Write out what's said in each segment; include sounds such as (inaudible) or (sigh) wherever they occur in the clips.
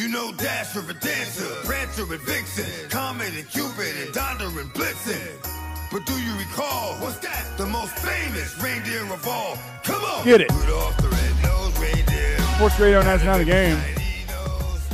You know Dasher and Dancer, Prancer and Vixen, Comet and Cupid and Donder and Blitzen. But do you recall, what's that? The most famous reindeer of all. Come on! Get it. Rudolph the red-nosed reindeer. Sports Radio 99 the game. He knows.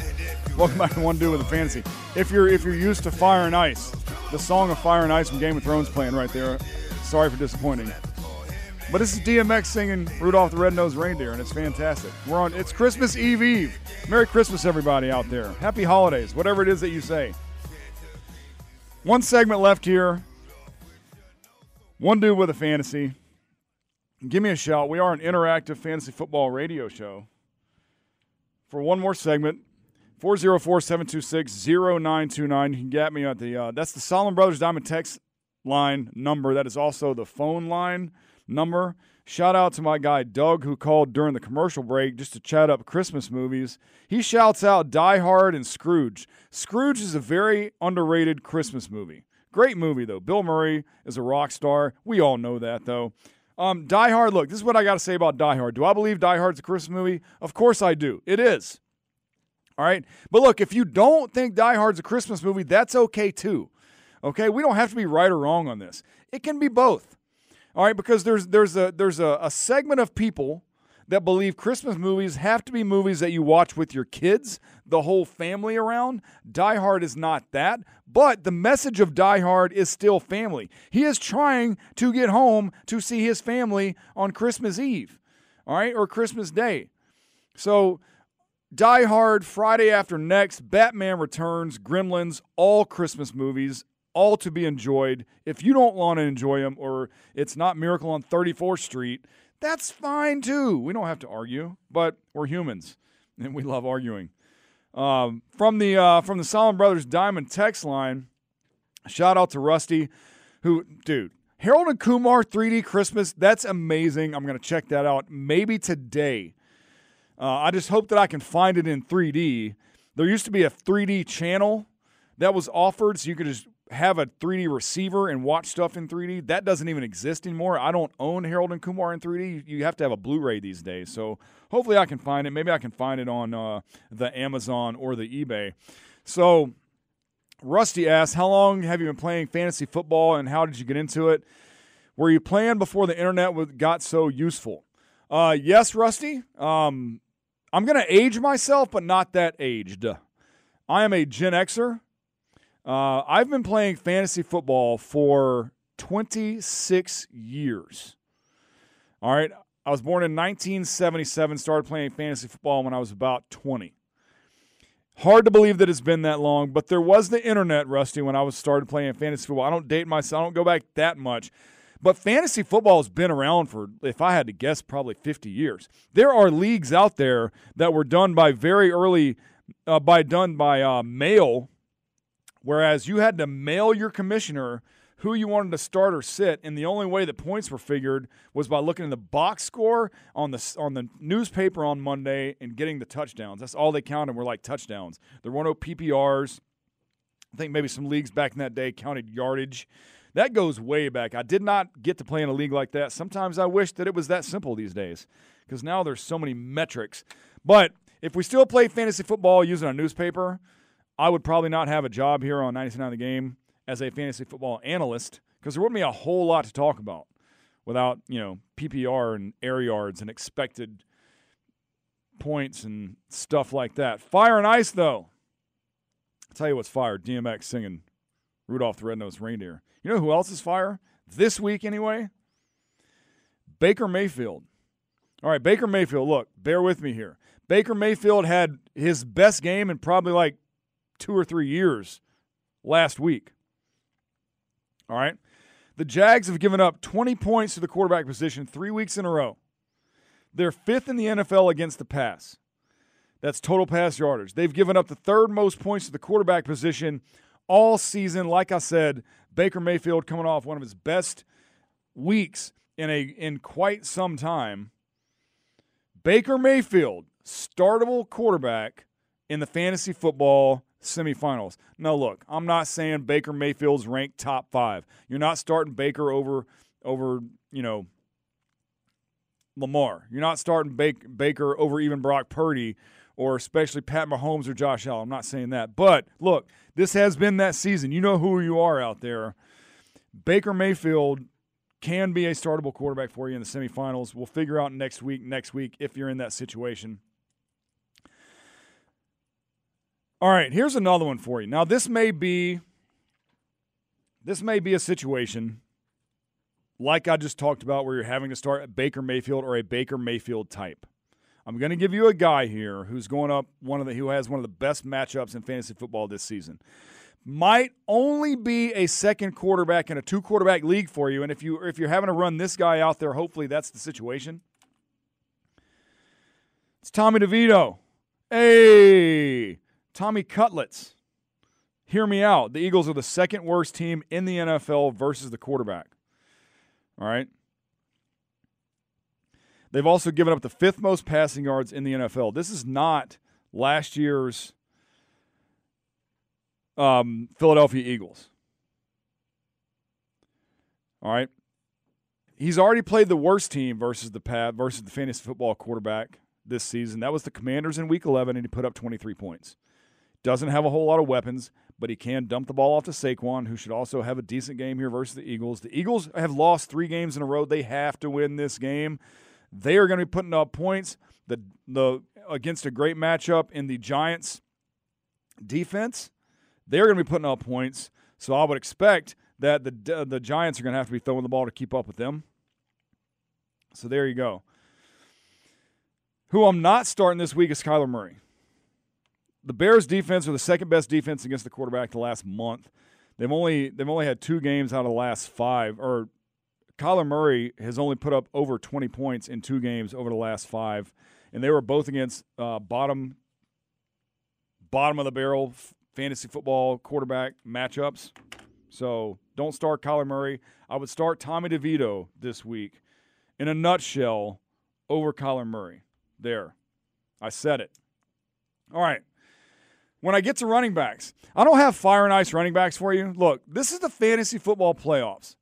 And if you Welcome back to One Dude with a Fantasy. If you're if you're used to Fire and Ice, the song of Fire and Ice from Game of Thrones playing right there. Sorry for disappointing. But this is DMX singing Rudolph the Red-Nosed Reindeer, and it's fantastic. We're on. It's Christmas Eve Eve. Merry Christmas, everybody out there. Happy holidays, whatever it is that you say. One segment left here. One dude with a fantasy. Give me a shout. We are an interactive fantasy football radio show. For one more segment, 404-726-0929. You can get me at the uh, that's the Solomon Brothers Diamond text line number. That is also the phone line number. Shout out to my guy Doug who called during the commercial break just to chat up Christmas movies. He shouts out Die Hard and Scrooge. Scrooge is a very underrated Christmas movie. Great movie though. Bill Murray is a rock star. We all know that though. Um, Die Hard. Look, this is what I got to say about Die Hard. Do I believe Die Hard's a Christmas movie? Of course I do. It is. All right. But look, if you don't think Die Hard's a Christmas movie, that's okay too. Okay. We don't have to be right or wrong on this. It can be both. All right, because there's there's a there's a, a segment of people that believe Christmas movies have to be movies that you watch with your kids, the whole family around. Die Hard is not that, but the message of Die Hard is still family. He is trying to get home to see his family on Christmas Eve, all right, or Christmas Day. So Die Hard, Friday After Next, Batman Returns, Gremlins, all Christmas movies, all to be enjoyed. If you don't want to enjoy them or it's not Miracle on 34th Street, that's fine too. We don't have to argue, but we're humans and we love arguing. Um, from the uh, from the Solomon Brothers Diamond text line, shout out to Rusty, who dude. Harold and Kumar 3D Christmas, that's amazing. I'm to check that out maybe today. Uh, I just hope that I can find it in 3D. There used to be a 3D channel that was offered, so you could just have a 3D receiver and watch stuff in 3D. That doesn't even exist anymore. I don't own Harold and Kumar in 3D. You have to have a Blu-ray these days. So hopefully I can find it. Maybe I can find it on uh, the Amazon or the eBay. So Rusty asks, "How long have you been playing fantasy football, and how did you get into it? Were you playing before the internet got so useful?" Uh, yes, Rusty. Um, I'm gonna age myself, but not that aged. I am a Gen Xer. Uh, I've been playing fantasy football for 26 years. All right. I was born in 1977, started playing fantasy football when I was about 20. Hard to believe that it's been that long, but there was the internet, Rusty, when I was started playing fantasy football. I don't date myself, I don't go back that much. But fantasy football has been around for, if I had to guess, probably 50 years. There are leagues out there that were done by very early, uh, by done by uh, mail Whereas you had to mail your commissioner who you wanted to start or sit, and the only way that points were figured was by looking at the box score on the on the newspaper on Monday and getting the touchdowns. That's all they counted were like touchdowns. There were no PPRs. I think maybe some leagues back in that day counted yardage. That goes way back. I did not get to play in a league like that. Sometimes I wish that it was that simple these days because now there's so many metrics. But if we still play fantasy football using a newspaper, I would probably not have a job here on 99 The Game as a fantasy football analyst because there wouldn't be a whole lot to talk about. without, you know, PPR and air yards and expected points and stuff like that. Fire and ice, though. I'll tell you what's fire DMX singing Rudolph the Red-Nosed Reindeer. You know who else is fire? This week, anyway? Baker Mayfield. All right, Baker Mayfield, look, bear with me here. Baker Mayfield had his best game in probably like two or three years last week. All right. The Jags have given up 20 points to the quarterback position three weeks in a row. They're fifth in the NFL against the pass. That's total pass yardage. They've given up the third most points to the quarterback position all season. Like I said, Baker Mayfield coming off one of his best weeks in a in quite some time. Baker Mayfield, startable quarterback in the fantasy football semifinals. Now, look, I'm not saying Baker Mayfield's ranked top five. You're not starting Baker over over you know Lamar. You're not starting Baker over even Brock Purdy or especially Pat Mahomes or Josh Allen. I'm not saying that. But look, this has been that season. You know who you are out there. Baker Mayfield can be a startable quarterback for you in the semifinals. We'll figure out next week, next week, if you're in that situation. All right, here's another one for you. Now, this may be this may be a situation like I just talked about where you're having to start a Baker Mayfield or a Baker Mayfield type. I'm going to give you a guy here who's going up one of the who has one of the best matchups in fantasy football this season. Might only be a second quarterback in a two quarterback league for you, and if you if you're having to run this guy out there, hopefully that's the situation. It's Tommy DeVito. Hey, Tommy Cutlets. Hear me out. The Eagles are the second worst team in the NFL versus the quarterback. All right. They've also given up the fifth most passing yards in the NFL. This is not last year's um, Philadelphia Eagles. All right. He's already played the worst team versus the pad versus the fantasy football quarterback this season. That was the Commanders in Week 11, and he put up 23 points. Doesn't have a whole lot of weapons, but he can dump the ball off to Saquon, who should also have a decent game here versus the Eagles. The Eagles have lost three games in a row. They have to win this game. They are going to be putting up points. The the against a great matchup in the Giants defense, they're going to be putting up points. So I would expect that the the Giants are going to have to be throwing the ball to keep up with them. So there you go. Who I'm not starting this week is Kyler Murray the Bears defense are the second best defense against the quarterback the last month. They've only they've only had two games out of the last five. Or Kyler Murray has only put up over 20 points in two games over the last five, and they were both against uh, bottom bottom of the barrel fantasy football quarterback matchups. So don't start Kyler Murray. I would start Tommy DeVito this week. In a nutshell, over Kyler Murray. There, I said it. All right when I get to running backs, I don't have fire and ice running backs for you. Look, this is the fantasy football playoffs.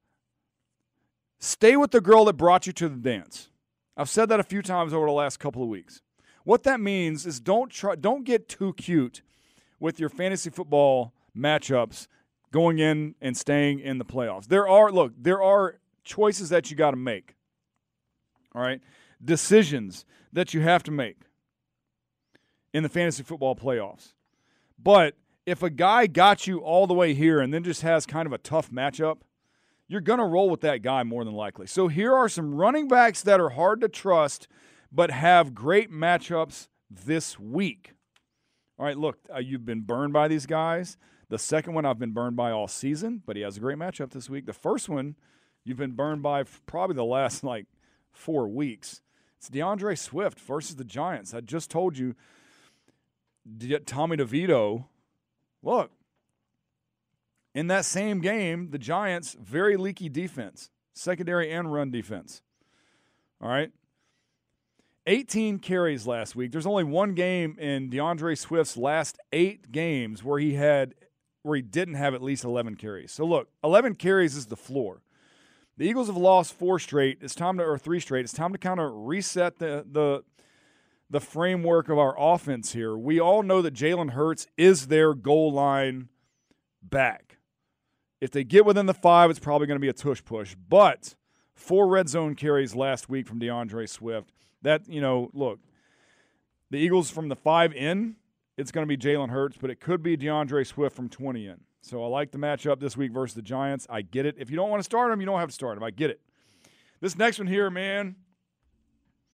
Stay with the girl that brought you to the dance. I've said that a few times over the last couple of weeks. What that means is don't try don't get too cute with your fantasy football matchups going in and staying in the playoffs. There are look, there are choices that you got to make. All right? Decisions that you have to make in the fantasy football playoffs. But if a guy got you all the way here and then just has kind of a tough matchup, you're going to roll with that guy more than likely. So here are some running backs that are hard to trust but have great matchups this week. All right, look, uh, you've been burned by these guys. The second one I've been burned by all season, but he has a great matchup this week. The first one you've been burned by probably the last (laughs) like four weeks. It's D'Andre Swift versus the Giants. I just told you Tommy DeVito, look, in that same game, the Giants, very leaky defense, secondary and run defense. All right. 18 carries last week. There's only one game in D'Andre Swift's last eight games where he had where he didn't have at least 11 carries. So look, 11 carries is the floor. The Eagles have lost four straight. It's time to or three straight. It's time to kind of reset the the the framework of our offense here, we all know that Jalen Hurts is their goal line back. If they get within the five, it's probably going to be a tush push. But Four red zone carries last week from D'Andre Swift. That, you know, look, the Eagles from the five in, it's going to be Jalen Hurts, but it could be D'Andre Swift from 20 in. So I like the matchup this week versus the Giants. I get it. If you don't want to start him, you don't have to start him. I get it. This next one here, man,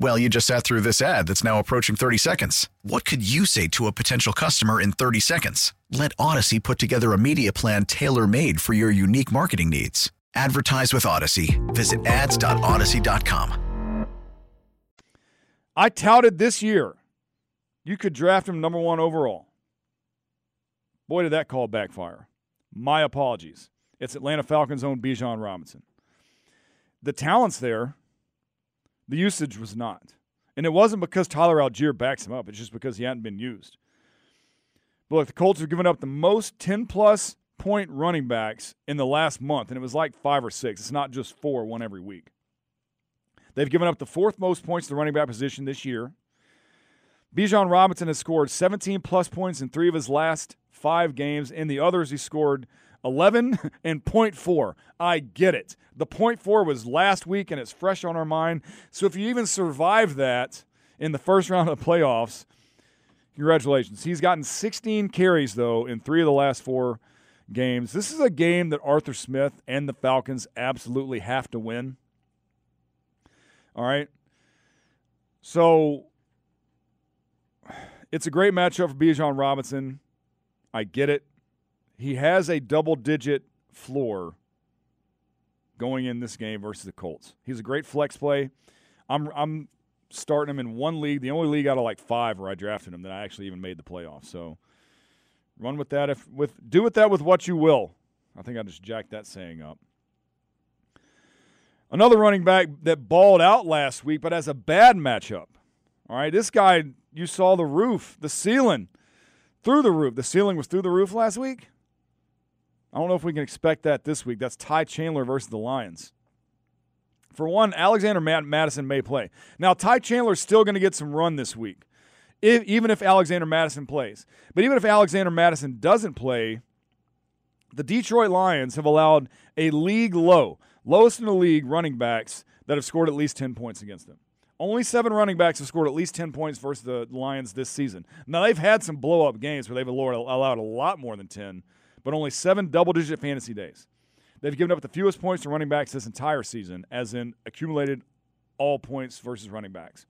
Well, you just sat through this ad that's now approaching 30 seconds. What could you say to a potential customer in 30 seconds? Let Odyssey put together a media plan tailor made for your unique marketing needs. Advertise with Odyssey. Visit ads.odyssey.com. I touted this year you could draft him number one overall. Boy, did that call backfire. My apologies. It's Atlanta Falcons' own Bijan Robinson. The talent's there, the usage was not. And it wasn't because Tyler Allgeier backs him up, it's just because he hadn't been used. But look, the Colts have given up the most 10 plus point running backs in the last month, and it was like five or six. It's not just four, one every week. They've given up the fourth most points to the running back position this year. Bijan Robinson has scored 17 plus points in three of his last five games. In the others, he scored 11 (laughs) and 0.4. I get it. The 0.4 was last week and it's fresh on our mind. So if you even survive that in the first round of the playoffs, congratulations. He's gotten 16 carries, though, in three of the last four games. This is a game that Arthur Smith and the Falcons absolutely have to win. All right. So it's a great matchup for Bijan Robinson. I get it. He has a double digit floor going in this game versus the Colts. He's a great flex play. I'm I'm starting him in one league, the only league out of like five where I drafted him that I actually even made the playoffs. So run with that if with do with that with what you will. I think I just jacked that saying up. Another running back that balled out last week, but has a bad matchup. All right, this guy, you saw the roof, the ceiling, through the roof. The ceiling was through the roof last week. I don't know if we can expect that this week. That's Ty Chandler versus the Lions. For one, Alexander Mattison may play. Now, Ty Chandler is still going to get some run this week, if, even if Alexander Mattison plays. But even if Alexander Mattison doesn't play, the Detroit Lions have allowed a league low, lowest in the league, running backs that have scored at least 10 points against them. Only seven running backs have scored at least 10 points versus the Lions this season. Now, they've had some blow up games where they've allowed a lot more than 10, but only seven double digit fantasy days. They've given up the fewest points to running backs this entire season, as in accumulated all points versus running backs.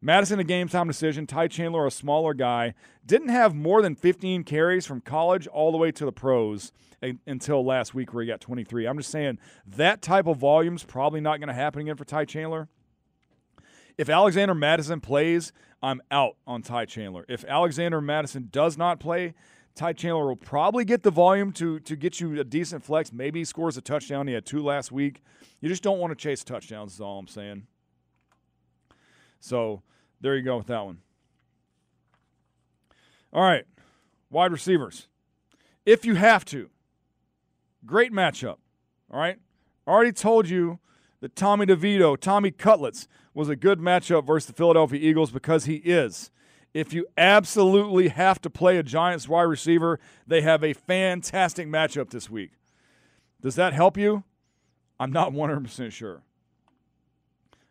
Mattison, a game time decision. Ty Chandler, a smaller guy, didn't have more than 15 carries from college all the way to the pros until last week, where he got 23. I'm just saying that type of volume is probably not going to happen again for Ty Chandler. If Alexander Mattison plays, I'm out on Ty Chandler. If Alexander Mattison does not play, Ty Chandler will probably get the volume to to get you a decent flex. Maybe he scores a touchdown. He had two last week. You just don't want to chase touchdowns. Is all I'm saying. So there you go with that one. All right, wide receivers. If you have to, great matchup. All right, already told you that Tommy DeVito, Tommy Cutlets was a good matchup versus the Philadelphia Eagles because he is. If you absolutely have to play a Giants wide receiver, they have a fantastic matchup this week. Does that help you? I'm not (laughs) 100% sure.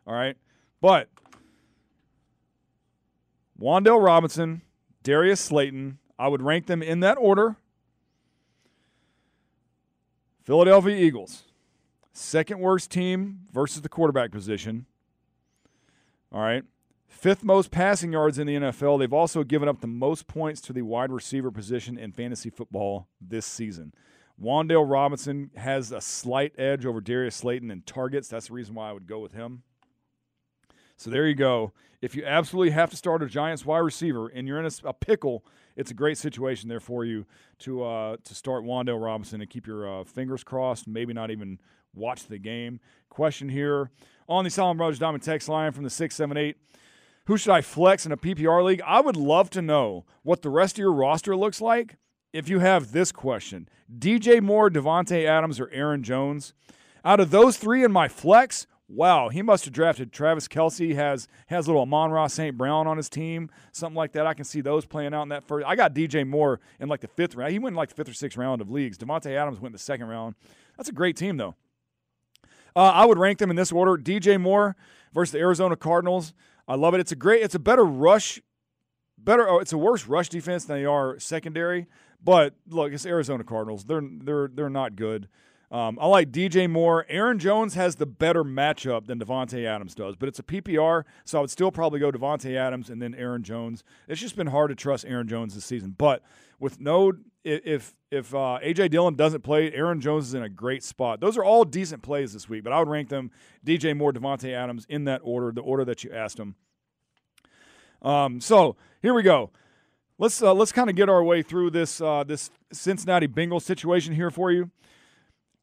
All right. But Wan'Dale Robinson, Darius Slayton, I would rank them in that order. Philadelphia Eagles, second worst team versus the quarterback position. All right. Fifth most passing yards in the NFL. They've also given up the most points to the wide receiver position in fantasy football this season. Wan'Dale Robinson has a slight edge over Darius Slayton in targets. That's the reason why I would go with him. So there you go. If you absolutely have to start a Giants wide receiver and you're in a, a pickle, it's a great situation there for you to uh, to start Wan'Dale Robinson and keep your uh, fingers crossed. Maybe not even watch the game. Question here on the Solomon Brothers Diamond text line from the six seven eight. Who should I flex in a PPR league? I would love to know what the rest of your roster looks like if you have this question DJ Moore, Davante Adams, or Aaron Jones. Out of those three in my flex, wow, he must have drafted Travis Kelce, has has little Amon-Ra St. Brown on his team, something like that. I can see those playing out in that first. I got DJ Moore in like the fifth round. He went in like the fifth or sixth round of leagues. Davante Adams went in the second round. That's a great team, though. Uh, I would rank them in this order DJ Moore versus the Arizona Cardinals. I love it. It's a great, it's a better rush, better. Oh, it's a worse rush defense than they are secondary. But look, it's Arizona Cardinals. They're they're they're not good. Um, I like DJ Moore. Aaron Jones has the better matchup than Davante Adams does, but it's a PPR, so I would still probably go Davante Adams and then Aaron Jones. It's just been hard to trust Aaron Jones this season, but with no if if uh, AJ Dillon doesn't play, Aaron Jones is in a great spot. Those are all decent plays this week, but I would rank them DJ Moore, Davante Adams in that order, the order that you asked them. Um, so here we go. Let's uh, let's kind of get our way through this uh, this Cincinnati Bengals situation here for you.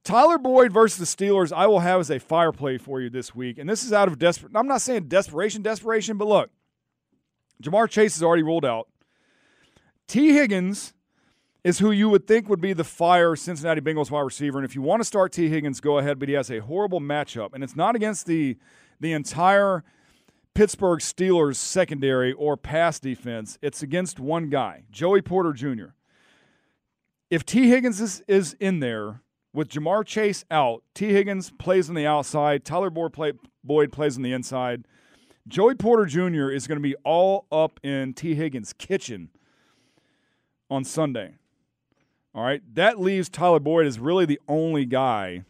Tyler Boyd versus the Steelers, I will have as a fire play for you this week, and this is out of desperate. I'm not saying desperation, desperation, but look, Ja'Marr Chase is already ruled out. Tee Higgins is who you would think would be the fire Cincinnati Bengals wide receiver. And if you want to start Tee Higgins, go ahead, but he has a horrible matchup. And it's not against the the entire Pittsburgh Steelers secondary or pass defense. It's against one guy, Joey Porter Jr. If Tee Higgins is, is in there with Ja'Marr Chase out, Tee Higgins plays on the outside, Tyler Boyd, play, Boyd plays on the inside. Joey Porter Jr. is going to be all up in Tee Higgins' kitchen on Sunday. All right, that leaves Tyler Boyd as really the only guy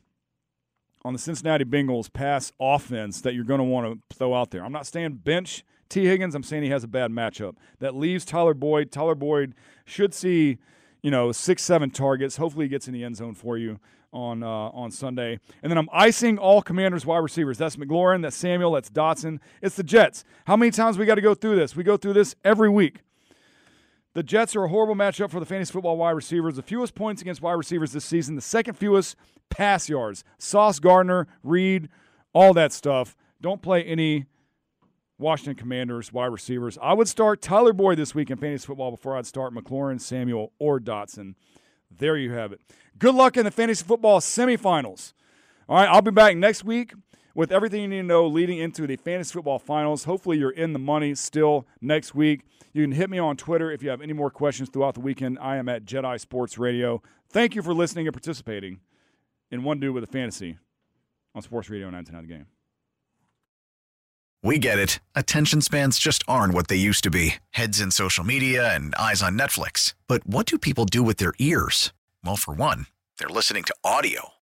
on the Cincinnati Bengals pass offense that you're going to want to throw out there. I'm not saying bench Tee Higgins. I'm saying he has a bad matchup. That leaves Tyler Boyd. Tyler Boyd should see, you know, six, seven targets. Hopefully, he gets in the end zone for you on uh, on Sunday. And then I'm icing all Commanders wide receivers. That's McLaurin. That's Samuel. That's Dotson. It's the Jets. How many times we got to go through this? We go through this every week. The Jets are a horrible matchup for the fantasy football wide receivers. The fewest points against wide receivers this season, the second fewest pass yards. Sauce Gardner, Reed, all that stuff. Don't play any Washington Commanders wide receivers. I would start Tyler Boyd this week in fantasy football before I'd start McLaurin, Samuel, or Dotson. There you have it. Good luck in the fantasy football semifinals. All right, I'll be back next week with everything you need to know leading into the fantasy football finals. Hopefully, you're in the money still next week. You can hit me on Twitter if you have any more questions throughout the weekend. I am at Jedi Sports Radio. Thank you for listening and participating in One Dude with a Fantasy on Sports Radio 910 The Game. We get it. Attention spans just aren't what they used to be heads in social media and eyes on Netflix. But what do people do with their ears? Well, for one, they're listening to audio.